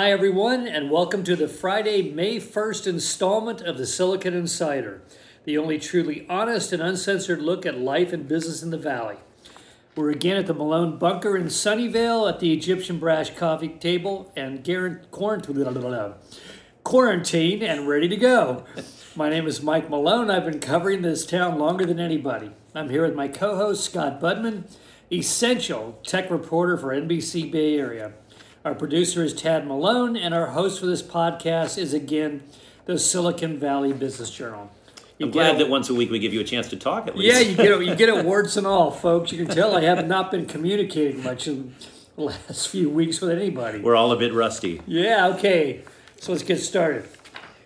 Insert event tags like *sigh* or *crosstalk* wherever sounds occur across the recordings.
Hi, everyone, and welcome to the Friday, May 1st installment of the Silicon Insider, the only truly honest and uncensored look at life and business in the Valley. We're again at the Malone Bunker in Sunnyvale at the Egyptian Brass Coffee Table and *laughs* quarantine and ready to go. My name is Mike Malone. I've been covering this town longer than anybody. I'm here with my co host, Scott Budman, essential tech reporter for NBC Bay Area. Our producer is Tad Malone, and our host for this podcast is again the Silicon Valley Business Journal. You I'm glad that once a week we give you a chance to talk at least. Yeah, you get you get awards *laughs* and all, folks. You can tell I have not been communicating much in the last few weeks with anybody. We're all a bit rusty. Yeah. Okay. So let's get started.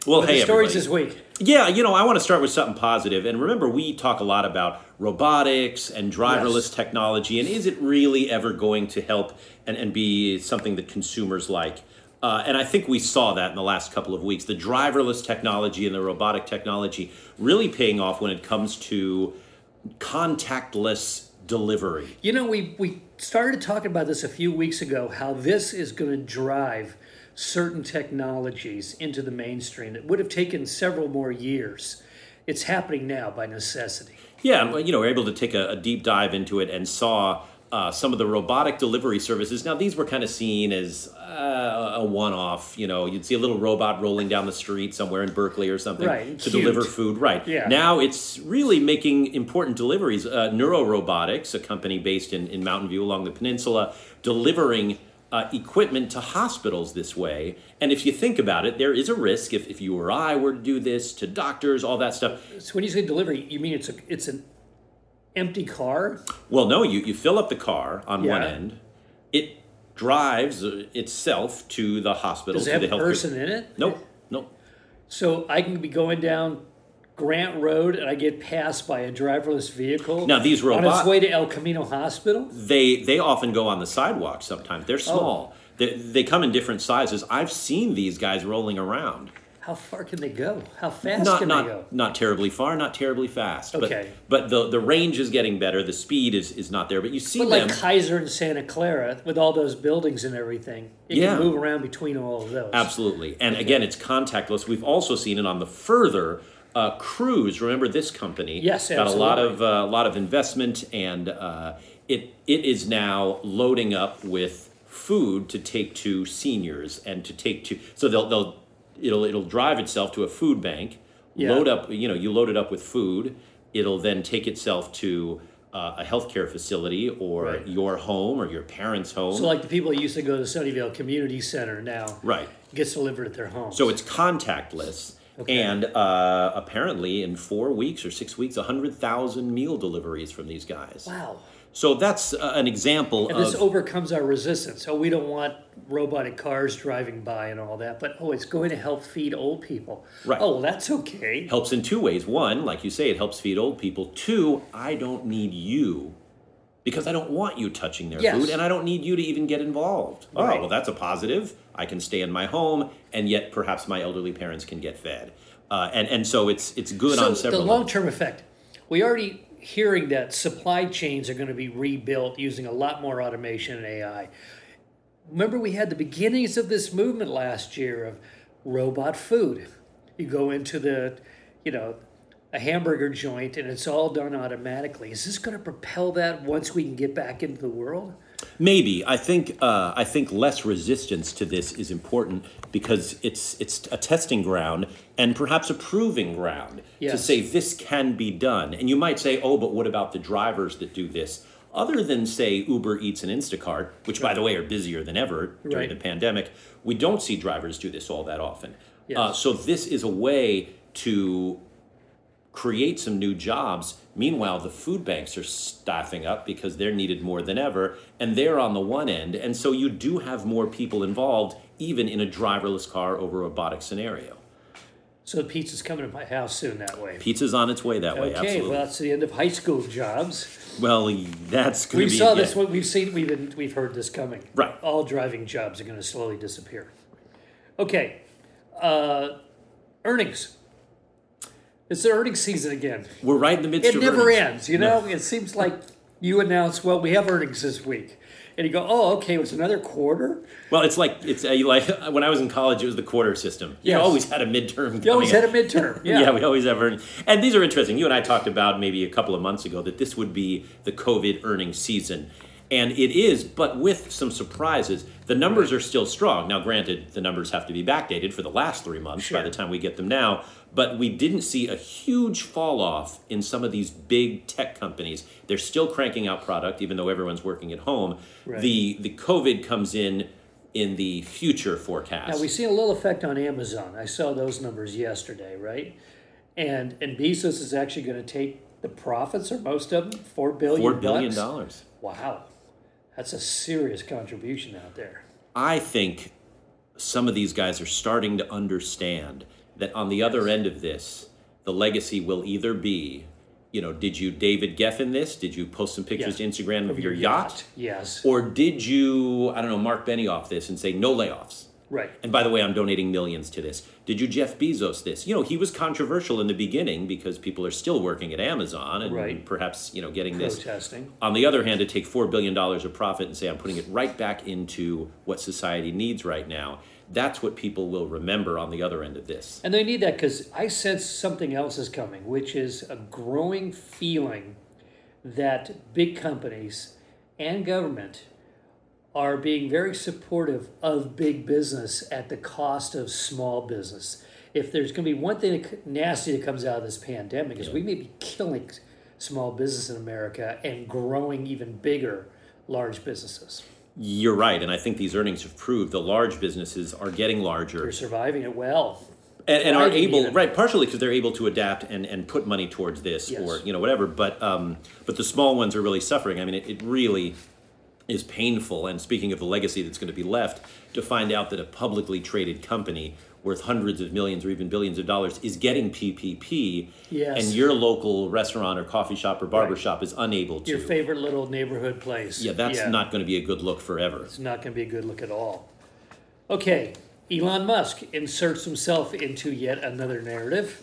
Well, hey, stories everybody. this week. Yeah, you know, I want to start with something positive. And remember, we talk a lot about robotics and driverless yes. technology, and is it really ever going to help and, and be something that consumers like? Uh, and I think we saw that in the last couple of weeks. The driverless technology and the robotic technology really paying off when it comes to contactless delivery. You know, we, we started talking about this a few weeks ago how this is going to drive certain technologies into the mainstream. It would have taken several more years. It's happening now by necessity. Yeah, you know, we're able to take a, a deep dive into it and saw uh, some of the robotic delivery services. Now, these were kind of seen as uh, a one off. You know, you'd see a little robot rolling down the street somewhere in Berkeley or something right, to cute. deliver food. Right. Yeah. Now it's really making important deliveries. Uh, Nuro Robotics, a company based in, in Mountain View along the peninsula, delivering uh, equipment to hospitals this way. And if you think about it, there is a risk if, if you or I were to do this to doctors, all that stuff. So when you say delivery, you mean it's a it's an empty car? Well, no. You you fill up the car on yeah. one end. It drives uh, itself to the hospital. Does it have a person in it? Nope. Nope. So I can be going down Grant Road and I get passed by a driverless vehicle. Now these robots on its way to El Camino Hospital. They they often go on the sidewalk. Sometimes they're oh. small. Oh. They, they come in different sizes. I've seen these guys rolling around. How far can they go? How fast not, can not, they go? Not terribly far, not terribly fast. Okay. But, but the, the range is getting better. The speed is, is not there. But you see but them. like Kaiser and Santa Clara, with all those buildings and everything, it yeah. can move around between all of those. Absolutely. And okay. again, it's contactless. We've also seen it on the further uh, Cruise, remember this company? Yes, got a lot of uh, a lot of investment, and uh, it it is now loading up with food to take to seniors and to take to so they'll they'll it'll it'll drive itself to a food bank, yeah. load up you know you load it up with food, it'll then take itself to uh, a healthcare facility or right. your home or your parents' home. So, like the people that used to go to the Sunnyvale Community Center now, right, gets delivered at their home. So it's contactless, Okay. And uh, apparently, in four weeks or six weeks, 100,000 meal deliveries from these guys. Wow. So that's uh, an example and of. this overcomes our resistance. Oh, we don't want robotic cars driving by and all that, but oh, it's going to help feed old people. Right. Oh, well, that's okay. Helps in two ways. One, like you say, it helps feed old people. Two, I don't need you because I don't want you touching their yes. food and I don't need you to even get involved. Oh, right. Oh, well, that's a positive. I can stay in my home and yet perhaps my elderly parents can get fed. Uh, and, and so it's, it's good so on several So the long term effect. We already hearing that supply chains are going to be rebuilt using a lot more automation and AI. Remember, we had the beginnings of this movement last year of robot food. You go into the, you know, a hamburger joint and it's all done automatically. Is this going to propel that once we can get back into the world? Maybe I think uh, I think less resistance to this is important because it's it's a testing ground and perhaps a proving ground yes. to say this can be done. And you might say, oh, but what about the drivers that do this? Other than say Uber Eats and Instacart, which right. by the way are busier than ever during right. the pandemic, we don't see drivers do this all that often. Yes. Uh, so this is a way to create some new jobs. Meanwhile, the food banks are staffing up because they're needed more than ever, and they're on the one end. And so you do have more people involved, even in a driverless car over a robotic scenario. So pizza's coming to my house soon that way. Pizza's on its way that way. Okay, well that's the end of high school jobs. Well, that's going we be. saw this. We've seen. We've been. We've heard this coming. Right. All driving jobs are going to slowly disappear. Okay. Uh, earnings. It's the earnings season again. We're right in the midst it never earnings. ends, you know? It seems like you announce, well, we have earnings this week. And you go, oh, okay, it was another quarter. Well, it's like it's uh, like *laughs* when I was in college, it was the quarter system. You Yes. always had a midterm. You always had a *laughs* midterm. Yeah. Yeah. we always have earnings. And these are interesting. You and I talked about maybe a couple of months ago that this would be the COVID earnings season. And it is, but with some surprises. The numbers are still strong. Now, granted, the numbers have to be backdated for the last three months by the time we get them now. But we didn't see a huge fall off in some of these big tech companies. They're still cranking out product, even though everyone's working at home. Right. The the COVID comes in in the future forecast. Now we see a little effect on Amazon. I saw those numbers yesterday, right? And and Bezos is actually going to take the profits or most of them, four billion. Four billion bucks. dollars. Wow, that's a serious contribution out there. I think some of these guys are starting to understand that on the other end of this, the legacy will either be, you know, did you David Geffen this? Did you post some pictures to Instagram of your yacht? Yes. Or did you, I don't know, Mark Benioff this and say no layoffs? Right. And by the way, I'm donating millions to this. Did you Jeff Bezos this? You know, he was controversial in the beginning because people are still working at Amazon and Right. perhaps, you know, getting this. Protesting. On the other hand, to take $4 billion of profit and say, I'm putting it right back into what society needs right now, that's what people will remember on the other end of this. And they need that because I sense something else is coming, which is a growing feeling that big companies and government are being very supportive of big business at the cost of small business. If there's going to be one thing nasty that comes out of this pandemic is we may be killing small business in America and growing even bigger large businesses. You're right. And I think these earnings have proved the large businesses are getting larger. They're surviving it well. and, and are able even. right partially because they're able to adapt and, and put money towards this Yes. or you know whatever but um, but the small ones are really suffering i mean it, it really is painful and speaking of the legacy that's going to be left to find out that a publicly traded company worth hundreds of millions or even billions of dollars is getting ppp Yes. and your local restaurant or coffee shop or barber Right. shop is unable to Your favorite little neighborhood place. yeah that's not going to be a good look forever It's not going to be a good look at all. Okay, Elon Musk inserts himself into yet another narrative.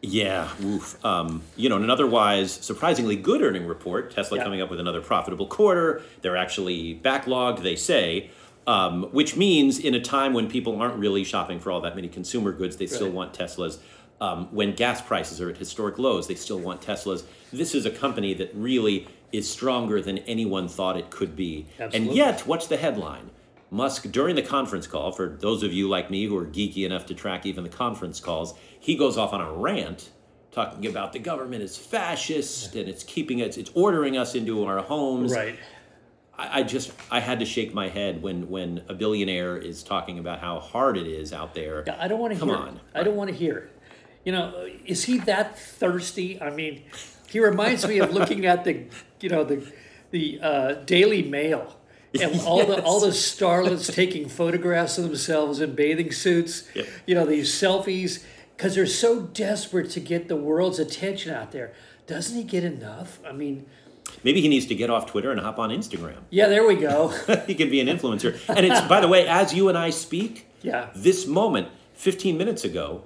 Yeah, oof. Um, you know, an otherwise surprisingly good earning report. Tesla Yeah. coming up with another profitable quarter. They're actually backlogged, they say, um, which means in a time when people aren't really shopping for all that many consumer goods, they still want Teslas. Um, when gas prices are at historic lows, they still want Teslas. This is a company that really is stronger than anyone thought it could be. And yet, what's the headline? Musk, during the conference call, for those of you like me who are geeky enough to track even the conference calls, he goes off on a rant talking about the government is fascist and it's keeping us, it's ordering us into our homes. Right. I, I just, I had to shake my head when when a billionaire is talking about how hard it is out there. I don't want to Come hear on. it. I don't want to hear it. You know, is he that thirsty? I mean, he reminds me of looking at the, you know, the the uh, Daily Mail *laughs* and all the all the starlets *laughs* taking photographs of themselves in bathing suits. You know, these selfies because they're so desperate to get the world's attention out there. Doesn't he get enough? I mean, Maybe he needs to get off Twitter and hop on Instagram. yeah, there we go. *laughs* he can be an influencer. And it's, by the way, as you and I speak, Yeah. this moment, 15 minutes ago,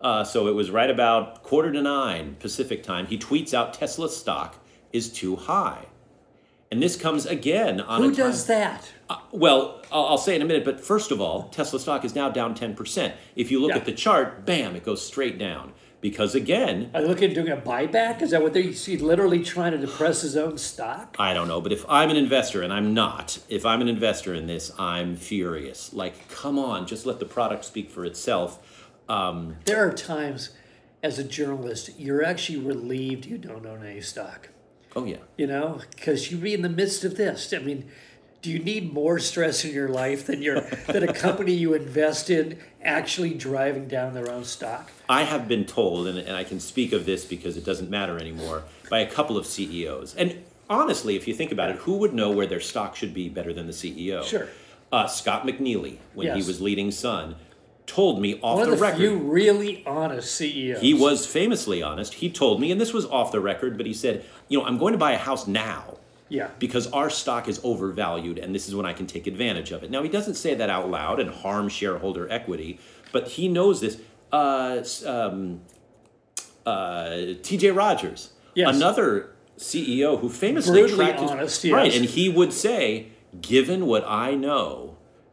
uh, so it was right about quarter to nine Pacific time, he tweets out Tesla stock is too high. And this comes again on Who does that? Uh, well, I'll, I'll say in a minute, but first of all, Tesla stock is now down 10%. If you look Yeah. at the chart, bam, it goes straight down. Because again, Are they looking at doing a buyback? Is that what they? see? literally trying to depress his own stock? I don't know, but if I'm an investor, and I'm not, if I'm an investor in this, I'm furious. Like, come on, just let the product speak for itself. Um, There are times as a journalist you're actually relieved you don't own any stock. Oh, yeah. You know, because you'd be in the midst of this. I mean, do you need more stress in your life than your *laughs* than a company you invest in actually driving down their own stock? I have been told, and, and I can speak of this because it doesn't matter anymore, by a couple of CEOs. And honestly, if you think about it, who would know where their stock should be better than the CEO? Sure. Uh, Scott McNealy, when he was leading Sun, told me off One the of the record. You really honest CEO. He was famously honest. He told me, and this was off the record, but he said, You know, I'm going to buy a house now Yeah. because our stock is overvalued and this is when I can take advantage of it. Now, he doesn't say that out loud and harm shareholder equity, but he knows this. Uh, um, uh, TJ Rogers, Yes. another CEO who famously Brutally tracked honest, right, and he would say, "Given what I know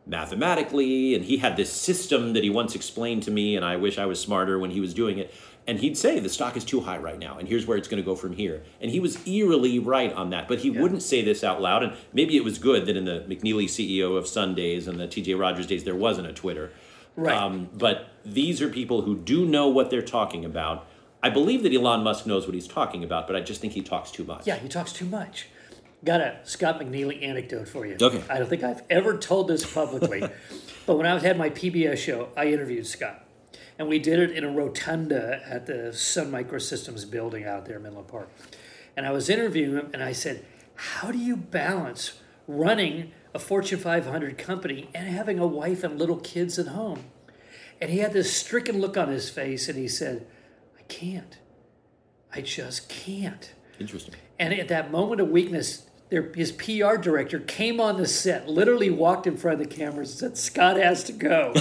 mathematically," and he had this system that he once explained to me, and I wish I was smarter when he was doing it. And he'd say the stock is too high right now, and here's where it's going to go from here. And he was eerily right on that, but he wouldn't say this out loud. And maybe it was good that in the McNealy CEO of Sundays and the T.J. Rogers days there wasn't a Twitter. Right. Um, but these are people who do know what they're talking about. I believe that Elon Musk knows what he's talking about, but I just think he talks too much. Yeah, he talks too much. Got a Scott McNealy anecdote for you. Okay. I don't think I've ever told this publicly, *laughs* but when I had my PBS show, I interviewed Scott. And we did it in a rotunda at the Sun Microsystems building out there in Menlo Park. And I was interviewing him, and I said, How do you balance running a Fortune 500 company and having a wife and little kids at home? And he had this stricken look on his face, and he said, I can't. I just can't. Interesting. And at that moment of weakness, their, his PR director came on the set, literally walked in front of the cameras and said, Scott has to go.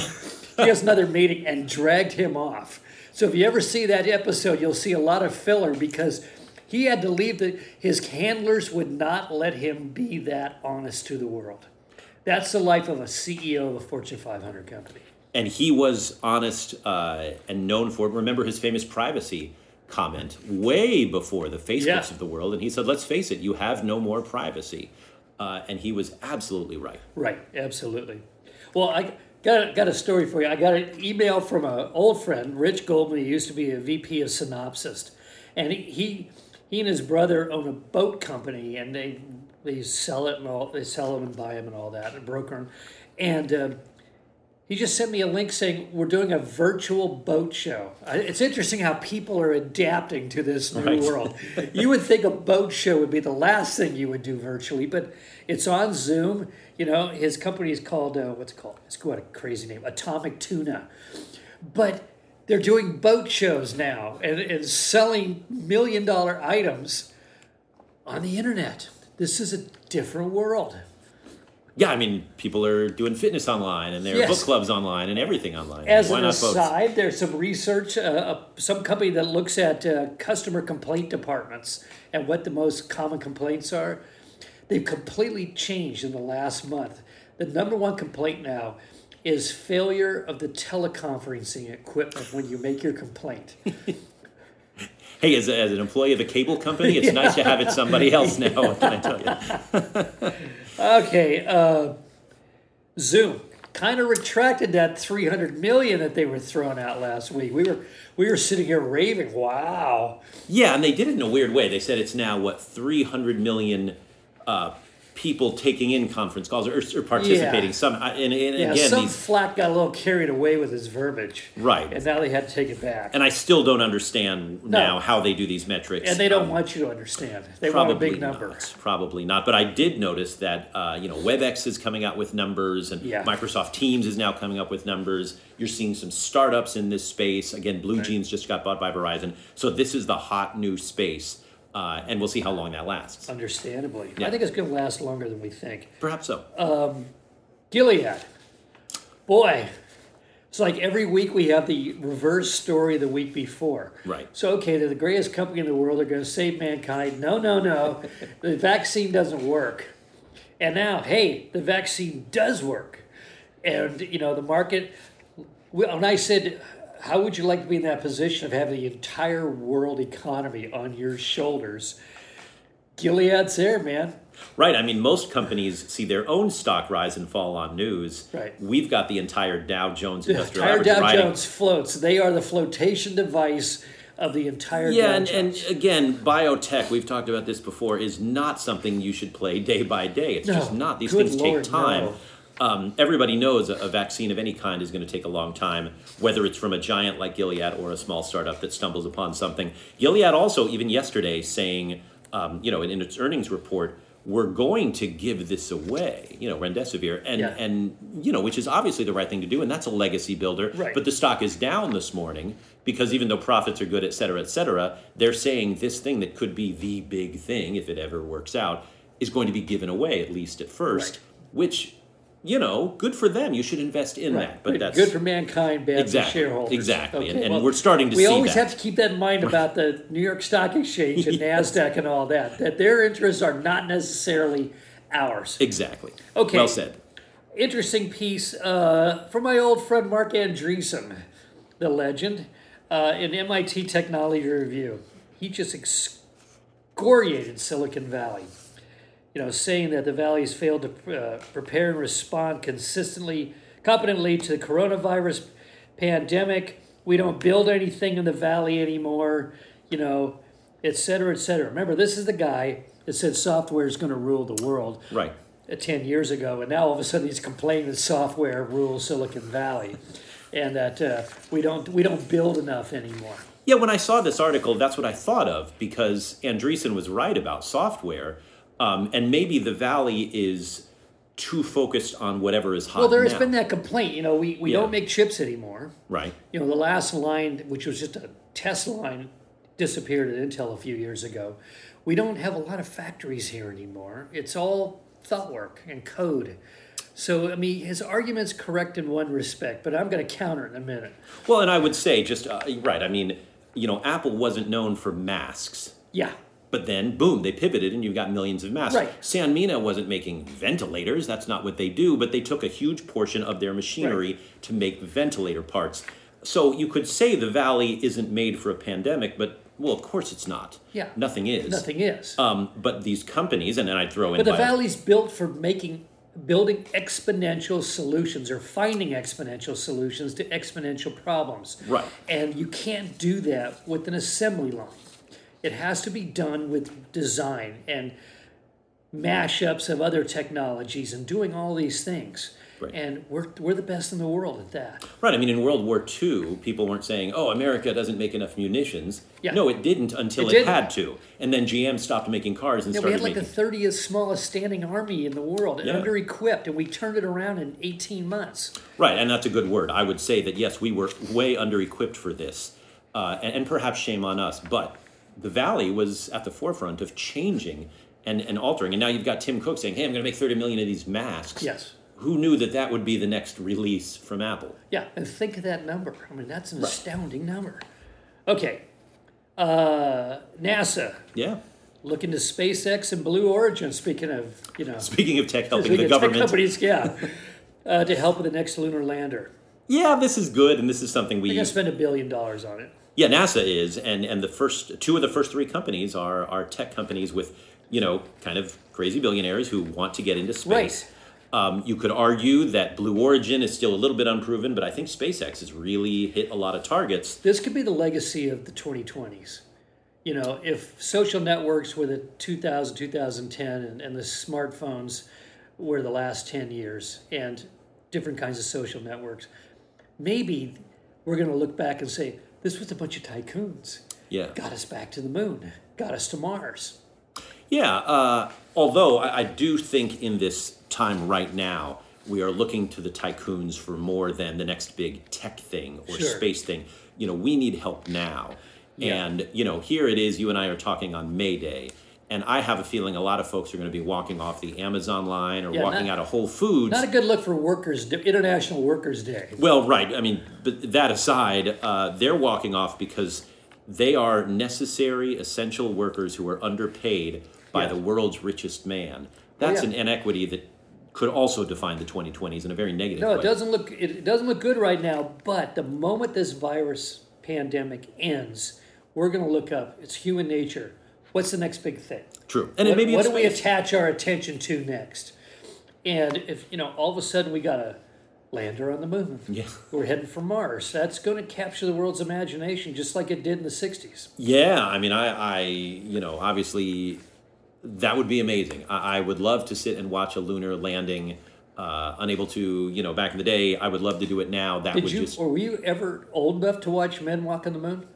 he has another *laughs* meeting, and dragged him off. So if you ever see that episode, you'll see a lot of filler because he had to leave that his handlers would not let him be that honest to the world. That's the life of a CEO of a Fortune 500 company. And he was honest uh, and known for, remember his famous privacy comment way before the Facebooks Yeah. of the world. And he said, let's face it, you have no more privacy. Uh, and he was absolutely right. Right, absolutely. Well, I got a, got a story for you. I got an email from an old friend, Rich Goldman. He used to be a VP of Synopsys, and he he, he and his brother own a boat company, and they they sell it and all. They sell them and buy them and all that, and broker them, And um, he just sent me a link saying we're doing a virtual boat show. It's interesting how people are adapting to this new Right. world. *laughs* You would think a boat show would be the last thing you would do virtually, but it's on Zoom. You know, his company is called uh, what's it called? It's got a crazy name, Atomic Tuna. But they're doing boat shows now and, and selling million dollar items on the internet. This is a different world. Yeah, I mean, people are doing fitness online and there are Yes. book clubs online and everything online. As Why an aside, there's some research, uh, uh, some company that looks at uh, customer complaint departments and what the most common complaints are. They've completely changed in the last month. The number one complaint now is failure of the teleconferencing equipment when you make your complaint. *laughs* Hey, as, a, as an employee of a cable company, it's *laughs* nice to have it somebody else now. What can I tell you? *laughs* Okay, uh, Zoom kind of retracted that 300 million that they were throwing out last week. We were we were sitting here raving, wow. Yeah, and they did it in a weird way. They said it's now what three hundred million uh, people taking in conference calls or, or participating. Yeah. Some and, and Yeah, again some these flack got a little carried away with his verbiage. Right. And now they had to take it back. and I still don't understand now how they do these metrics. And they don't Um, want you to understand. They want a big number. Not, probably not. But I did notice that uh, you know WebEx is coming out with numbers, and Yeah. Microsoft Teams is now coming up with numbers. You're seeing some startups in this space. Again, BlueJeans just got bought by Verizon, so this is the hot new space, uh, and we'll see how long that lasts. Understandably. Yeah. I think it's going to last longer than we think. Perhaps so. Uh, Gilead. Boy, it's like every week we have the reverse story the week before. Right. So, okay, they're the greatest company in the world. They're going to save mankind. No, no, no. *laughs* the vaccine doesn't work. And now, hey, the vaccine does work. And, you know, the market, when I said, how would you like to be in that position of having the entire world economy on your shoulders? Gilead's there, man. Right. I mean, most companies see their own stock rise and fall on news. Right. We've got the entire Dow Jones The entire Dow riding. Jones floats. They are the flotation device of the entire Yeah, and, and again, biotech, we've talked about this before, is not something you should play day by day. It's No, just not. These things Lord, take time. no. Um, everybody knows a, vaccine of any kind is going to take a long time, whether it's from a giant like Gilead or a small startup that stumbles upon something. Gilead also, even yesterday, saying, um, you know, in, in its earnings report, we're going to give this away, you know, remdesivir, and Yeah. and you know, which is obviously the right thing to do, and that's a legacy builder. Right. But the stock is down this morning because even though profits are good, et cetera, et cetera, they're saying this thing that could be the big thing if it ever works out is going to be given away at least at first, Right. which you know, good for them. You should invest in that. But Good- that's good for mankind, bad Exactly, for shareholders. exactly. And- and we're starting to see we always that. have to keep that in mind about the New York Stock Exchange and *laughs* Nasdaq and all that. That their interests are not necessarily ours. exactly. Okay. Well said. Interesting piece uh, from my old friend Marc Andreessen, the legend, uh, in MIT Technology Review. He just excoriated Silicon Valley. You know, saying that the valley has failed to uh, prepare and respond consistently, competently to the coronavirus pandemic. We don't build anything in the valley anymore. You know, et cetera, et cetera. Remember, this is the guy that said software is going to rule the world Right. uh, 10 years ago, and now all of a sudden he's complaining that software rules Silicon Valley and that uh, we, don't, we don't build enough anymore. Yeah, when I saw this article, that's what I thought of because Andreessen was right about software, um, and maybe the valley is too focused on whatever is hot. Well, there has now. been that complaint. You know, we, we Yeah. don't make chips anymore. right. You know, the last line, which was just a test line, disappeared at Intel a few years ago. We don't have a lot of factories here anymore. It's all thought work and code. So, I mean, his argument's correct in one respect, but I'm going to counter it in a minute. Well, and I would say just uh, right. I mean, you know, Apple wasn't known for masks. Yeah. But then, boom, they pivoted and you've got millions of masks. Right. Sanmina wasn't making ventilators. That's not what they do, but they took a huge portion of their machinery to make ventilator parts. So you could say the Valley isn't made for a pandemic, but, well, of course it's not. Yeah. Nothing is. Nothing is. Um, but these companies, and then I'd throw in But the valley's built for making building exponential solutions or finding exponential solutions to exponential problems. Right. And you can't do that with an assembly line. It has to be done with design and mashups of other technologies and doing all these things. Right. And we're, we're the best in the world at that. Right. I mean, in World War II, people weren't saying, "Oh, America doesn't make enough munitions." Yeah. No, it didn't until It it, didn't. had to, and then GM stopped making cars and Yeah, we started had like making. the 30th smallest standing army in the world, and Yeah. under equipped, and we turned it around in 18 months. Right, and that's a good word. I would say that yes, we were way under equipped for this, uh, and, and perhaps shame on us. But the Valley was at the forefront of changing and, and altering. And now you've got Tim Cook saying, "Hey, I'm going to make 30 million of these masks." Yes. Who knew that that would be the next release from Apple? Yeah, and think of that number. I mean, that's an astounding number. Okay, uh, NASA Yeah. looking to SpaceX and Blue Origin. Speaking of, you know, Speaking of tech helping the government, companies, yeah, *laughs* uh, to help with the next lunar lander. yeah, this is good, and this is something we They're gonna spend a billion dollars on it. Yeah, NASA is, and and the first two of the first three companies are are tech companies with you know kind of crazy billionaires who want to get into space. Right. Um, you could argue that Blue Origin is still a little bit unproven, but I think SpaceX has really hit a lot of targets. This could be the legacy of the 2020s. You know, if social networks were the 2000, 2010, and, and the smartphones were the last 10 years, and different kinds of social networks, maybe we're going to look back and say, this was a bunch of tycoons. Yeah, Got us back to the moon, got us to Mars. yeah. Uh, although I, I do think in this time right now, we are looking to the tycoons for more than the next big tech thing or Sure. space thing. You know, we need help now. Yeah. And, you know, here it is, you and I are talking on May Day. And I have a feeling a lot of folks are going to be walking off the Amazon line or Yeah, walking not- out of Whole Foods. Not a good look for Workers, International Workers' Day. well, right. I mean, but that aside, uh, they're walking off because they are necessary, essential workers who are underpaid by Yeah. the world's richest man. That's yeah. an inequity that could also define the 2020s in a very negative No, way. it doesn't look it doesn't look good right now. But the moment this virus pandemic ends, we're going to look up. It's human nature. What's the next big thing? True. And what it maybe what do we attach our attention to next? And if you know, all of a sudden we got a lander on the moon. Yeah. We're heading for Mars. That's going to capture the world's imagination, just like it did in the '60s. Yeah, I mean, I, I, you know, obviously, that would be amazing. I, I would love to sit and watch a lunar landing. Uh, unable to, you know, back in the day, I would love to do it now. That Did would you, just, or were you ever old enough to watch men walk on the moon?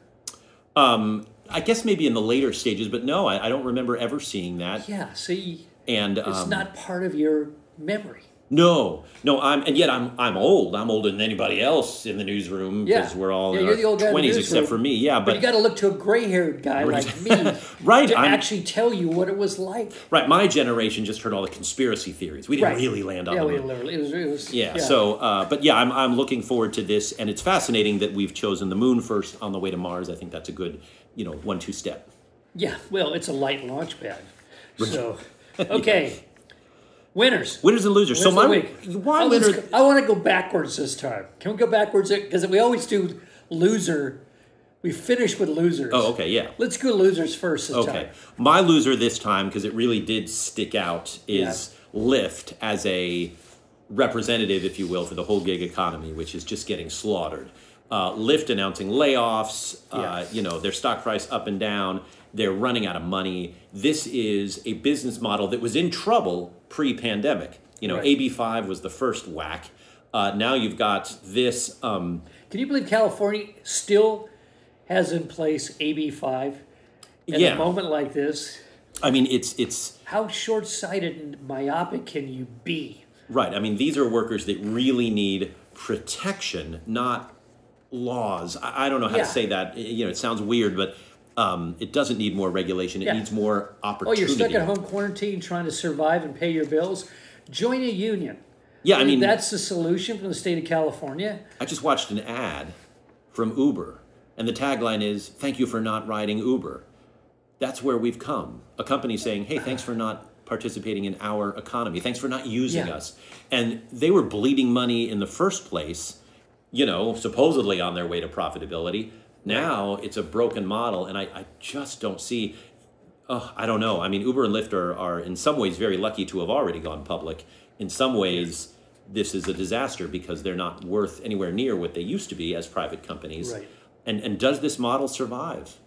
um, I guess maybe in the later stages, but no, I, I don't remember ever seeing that. Yeah. See, And it's um, not part of your memory. No, no, I'm and yet I'm I'm old. I'm older than anybody else in the newsroom because Yeah. we're all Yeah, in you're the old guy our twenties except for me. Yeah, But, but, you got to look to a gray-haired guy like me *laughs* Right, to I'm- actually tell you what it was like. right, my generation just heard all the conspiracy theories. We didn't Right. really land on yeah, we literally. It was. It was Yeah, so uh, but yeah, I'm I'm looking forward to this, and it's fascinating that we've chosen the moon first on the way to Mars. I think that's a good, you know, one two step. Yeah, well, it's a light launch pad. So, *laughs* okay. Winners. Winners and losers. so my week. why winner? go- I want to go backwards this time. Can we go backwards? Because we always do loser. We finish with losers. Oh, okay, yeah. Let's go losers first this Okay. time. My loser this time, because it really did stick out, is Lyft as a representative, if you will, for the whole gig economy, which is just getting slaughtered. Uh, Lyft announcing layoffs, uh, you know, their stock price up and down. They're running out of money. This is a business model that was in trouble pre pandemic. You know, Right. AB5 was the first whack. Uh, now you've got this. Um, Can you believe California still has in place AB5 at Yeah. a moment like this? I mean, it's it's How short-sighted and myopic can you be? Right. I mean, these are workers that really need protection, not laws. I, I don't know how Yeah. to say that. You know, it sounds weird, but um, it doesn't need more regulation. It Yeah. needs more opportunity. Oh, you're stuck at home quarantine trying to survive and pay your bills? Join a union. Yeah, I mean, that's the solution from the state of California. I just watched an ad from Uber, and the tagline is "Thank you for not riding Uber." That's where we've come. A company saying, "Hey, thanks for not participating in our economy. Thanks for not using Yeah. us." And they were bleeding money in the first place, you know, supposedly on their way to profitability. Now it's a broken model, and I, I just don't see. Oh, I don't know. I mean, Uber and Lyft are, are in some ways very lucky to have already gone public. In some ways, this is a disaster because they're not worth anywhere near what they used to be as private companies. Right. And and does this model survive?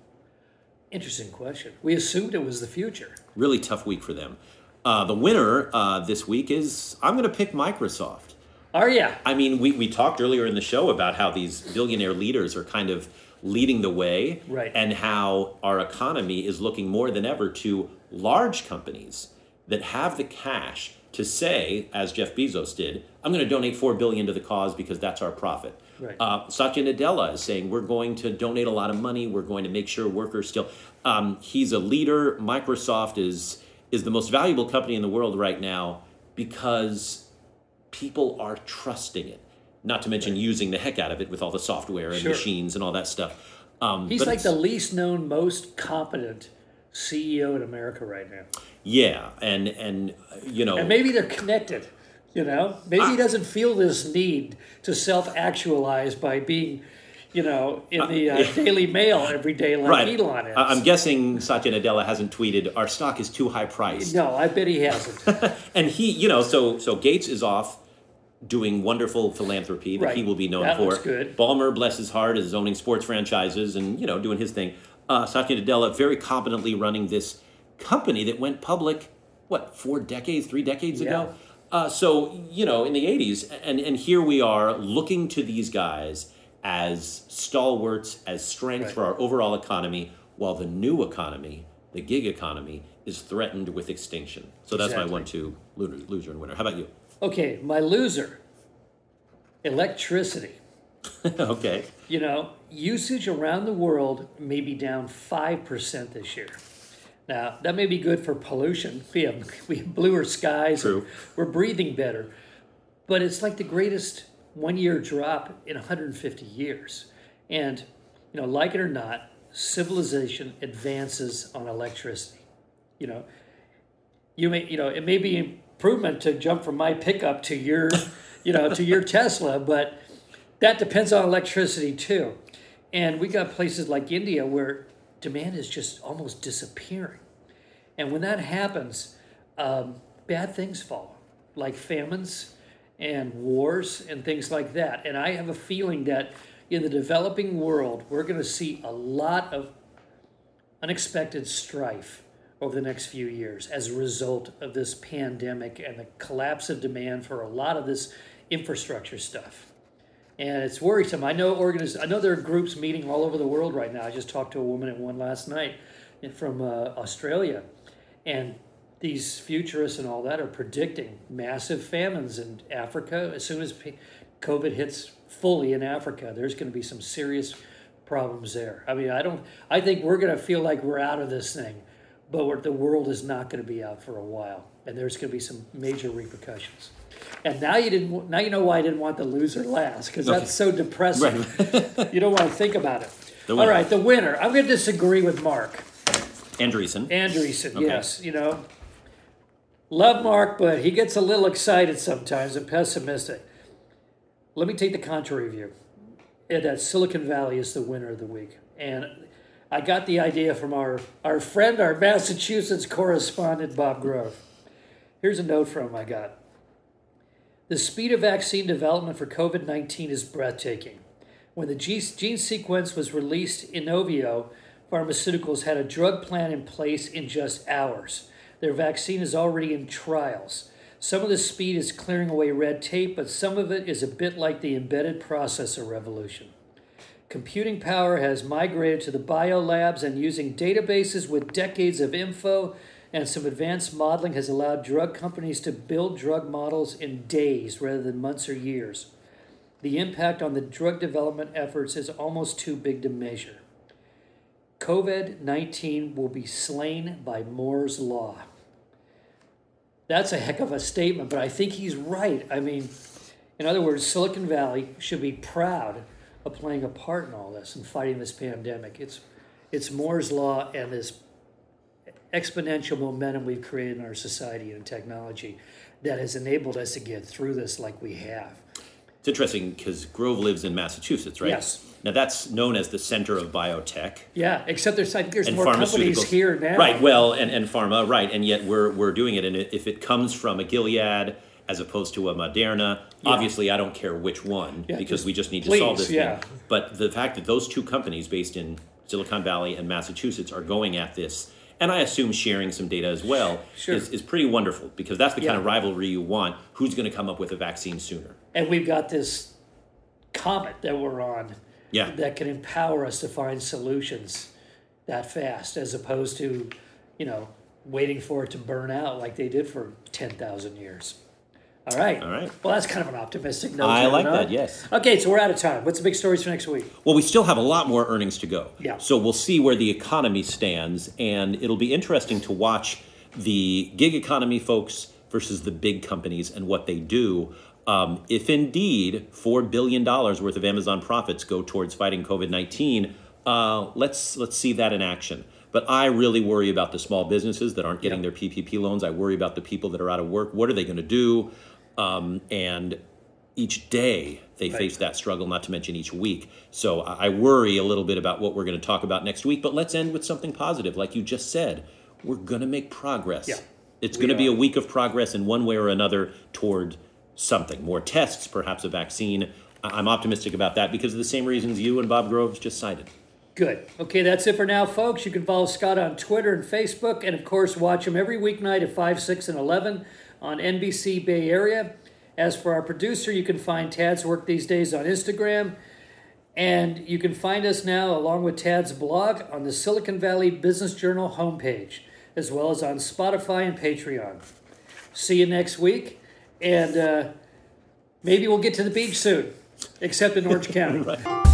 Interesting question. We assumed it was the future. Really tough week for them. Uh, the winner uh, this week is I'm going to pick Microsoft. Oh yeah, I mean, we, we talked earlier in the show about how these billionaire leaders are kind of leading the way, Right. and how our economy is looking more than ever to large companies that have the cash to say, as Jeff Bezos did, I'm going to donate four billion to the cause because that's our profit. Right. Uh, Satya Nadella is saying we're going to donate a lot of money. We're going to make sure workers still. Um, he's a leader. Microsoft is is the most valuable company in the world right now because people are trusting it. Not to mention using the heck out of it with all the software and Sure. machines and all that stuff. Um, he's like the least known, most competent CEO in America right now. yeah, and and uh, you know And maybe they're connected. You know, maybe he doesn't feel this need to self-actualize by being, you know, in the uh, Daily Mail every day like right. Elon is. I- I'm guessing Satya Nadella hasn't tweeted our stock is too high priced. no, I bet he hasn't. *laughs* and he you know so so gates is off doing wonderful philanthropy that Right. he will be known That for. good. Ballmer bless his heart is owning sports franchises and you know doing his thing. Uh, satya nadella very competently running this company that went public what four decades three decades ago? Uh, so you know in the 80s and and here we are looking to these guys as stalwarts as strength Right. for our overall economy while the new economy the gig economy is threatened with extinction. So that's my one two loser, loser and winner. How about you Okay, my loser. Electricity. *laughs* okay You know, usage around the world may be down 5% this year. Now, that may be good for pollution. *laughs* We have, we have bluer skies. True. We're breathing better. But it's like the greatest one year drop in 150 years. And, you know, like it or not, civilization advances on electricity. You know, you may, you know, it may be improvement to jump from my pickup to your, you know, to your Tesla, but that depends on electricity too. And we got places like India where demand is just almost disappearing. And when that happens, um, bad things follow, like famines and wars and things like that. And I have a feeling that in the developing world, we're going to see a lot of unexpected strife over the next few years as a result of this pandemic and the collapse of demand for a lot of this infrastructure stuff. And it's worrisome. I know organiz- I know there are groups meeting all over the world right now. I just talked to a woman at one last night from uh, Australia, and these futurists and all that are predicting massive famines in Africa. As soon as COVID hits fully in Africa, there's going to be some serious problems there. I mean, I don't. I think we're going to feel like we're out of this thing, but the world is not going to be out for a while, and there's going to be some major repercussions. And now you didn't. Now you know why I didn't want the loser last because okay. that's so depressing. Right. you don't want to think about it. All right, the winner. I'm going to disagree with Marc. Andreessen. Andreessen, okay. yes. You know, love Marc, but he gets a little excited sometimes and pessimistic. Let me take the contrary view. That Silicon Valley is the winner of the week, and I got the idea from our our friend, our Massachusetts correspondent, Bob Grove. Here's a note from him I got. The speed of vaccine development for COVID 19 is breathtaking. When the gene sequence was released, Inovio Pharmaceuticals had a drug plan in place in just hours. Their vaccine is already in trials. Some of the speed is clearing away red tape, but some of it is a bit like the embedded processor revolution. Computing power has migrated to the biolabs, and using databases with decades of info and some advanced modeling has allowed drug companies to build drug models in days rather than months or years the impact on the drug development efforts is almost too big to measure. COVID 19 will be slain by Moore's Law. That's a heck of a statement, but I think he's right. I mean, in other words, Silicon Valley should be proud of playing a part in all this and fighting this pandemic. It's, it's Moore's Law and this exponential momentum we've created in our society and technology that has enabled us to get through this like we have. It's interesting because Grove lives in Massachusetts, right? Yes. Now that's known as the center of biotech. Yeah, except there's I think there's more companies here now. Right. Well, and, and pharma, right, and yet we're we're doing it. And if it comes from a Gilead as opposed to a Moderna, yeah. obviously I don't care which one yeah, because just, we just need to please, solve this yeah. thing. But the fact that those two companies based in Silicon Valley and Massachusetts are going at this and I assume sharing some data as well sure. is, is pretty wonderful because that's the kind of rivalry you want. Who's going to come up with a vaccine sooner? And we've got this comet that we're on yeah. that can empower us to find solutions that fast as opposed to, you know, waiting for it to burn out like they did for 10,000 years. All right. All right. Well, that's kind of an optimistic note. I like that, yes. Okay, so we're out of time. What's the big stories for next week? Well, we still have a lot more earnings to go. Yeah. So we'll see where the economy stands, and it'll be interesting to watch the gig economy folks versus the big companies and what they do. Um, if indeed $4 billion worth of Amazon profits go towards fighting COVID 19, uh, let's, let's see that in action. But I really worry about the small businesses that aren't getting their PPP loans. I worry about the people that are out of work. What are they going to do? Um, and each day they right. face that struggle, not to mention each week. So I worry a little bit about what we're going to talk about next week. But let's end with something positive. Like you just said, we're going to make progress. Yeah, it's going to be a week of progress in one way or another toward something more tests, perhaps a vaccine. I'm optimistic about that because of the same reasons you and Bob Groves just cited. Good. Okay, that's it for now, folks. You can follow Scott on Twitter and Facebook, and of course, watch him every weeknight at 5, 6, and 11 on NBC Bay Area. As for our producer, you can find Tad's work these days on Instagram. And you can find us now, along with Tad's blog, on the Silicon Valley Business Journal homepage, as well as on Spotify and Patreon. See you next week, and uh, maybe we'll get to the beach soon, except in Orange *laughs* County. right.